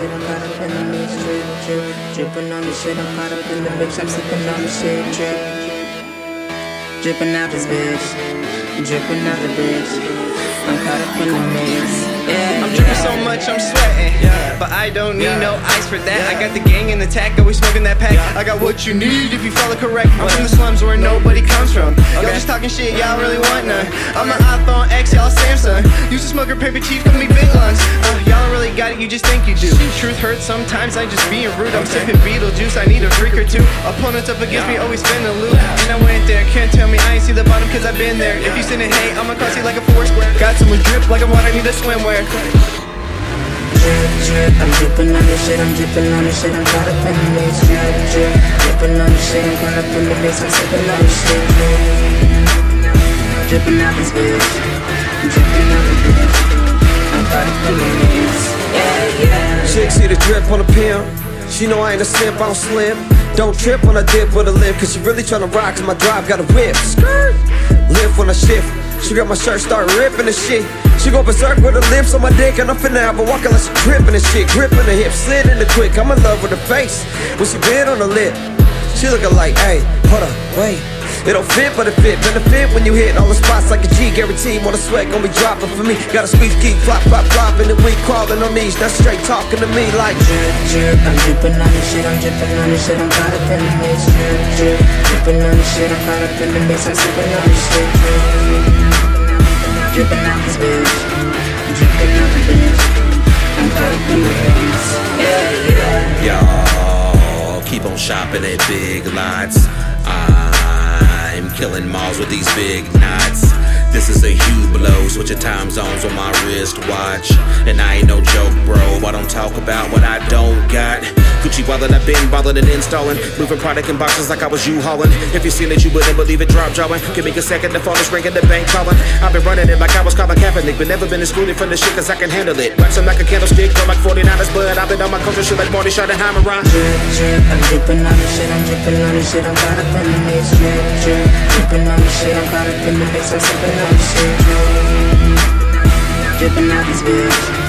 shit, I'm caught up in the mix, drip, drip, dripping on the shit, I'm caught up in the mix, I'm sipping on the shit, drip, dripping out this bitch, dripping out the bitch, I'm caught up in the mix. Yeah, I'm drinking so much, I'm sweating. But I don't need no ice for that. I got the gang in the tack, always smoking that pack. I got what you need if you follow correct. I'm from the slums where nobody comes from. Y'all just talking shit, y'all really want none. I'm an iPhone X, y'all Samsung. Used to smoke a paper chief, call me big lungs. Uh, y'all don't really got it, you just think you do. Truth hurts sometimes, I just being rude. I'm sipping Beetlejuice, I need a freak or two. Opponents up against me, always spin the loop. And I went there, can't tell me I ain't see the bottom cause I've been there. If you sending hate, I'ma cross you like a four square. Got someone drip like a water, need a swimwear. Drip, drip. I'm dripping on this shit, I'm dripping on this shit, I'm caught up in the mix, drip, drip. Dripping on this shit, I'm caught up in the mix, I'm sipping on this shit, drip. Dripping out this bitch, dripping out the bitch. I'm caught up in the mix, yeah, yeah. Chick see the drip on the pimp. She know I ain't a simp, I don't slip. Don't trip when I dip with a lip, cause she really tryna rock, cause my drive got a whip. Skirt. Lift when I shift. She got my shirt, start ripping the shit. She go berserk with her lips on my dick, and I'm finna have her walking like she gripping the shit. Gripping the hip, slid the quick. I'm in love with her face. When she bit on the lip, she looking like, hey, hold up, wait. It don't fit, but it fit. Benefit when you hit all the spots like a G. Guarantee wanna sweat, gon' be dropping for me. Got a sweet geek, flop, flop, flop, and then we crawling on knees. That's straight talking to me like. drip, drip. I'm dripping on this shit, I'm dripping on this shit, I'm caught up in the mix, drip, drip. Dripping on this shit, I'm caught up in the mix, I'm sipping on this shit, drip. Dripping out this bitch, dripping out the bitch. I'm caught up in the mix, yeah, yeah. Y'all keep on shopping at big lots. I'm killing malls with these big knots. This is a huge blow. Switching time zones on my wristwatch. And I ain't no joke, bro. I don't talk about what I don't got. Gucci wallet, I've been bothered and installing. Moving product in boxes like I was U-Hauling. If you seen it, you wouldn't believe it. Drop drawing. Give me a second to phone is ringing, the bank calling. I've been running it like I was Colin Kaepernick, but never been excluded from the shit cause I can handle it. Waxing like a candlestick, from like 49ers, but I've been on my culture shit like Marty Schottenheimer. Drip, drip. I'm dripping on this shit, I'm dripping on this shit, I'm caught up in the mix, drip, drip. Dripping on this shit, I'm caught up in the mix, I'm sipping on this shit, drip. Dripping out this bitch,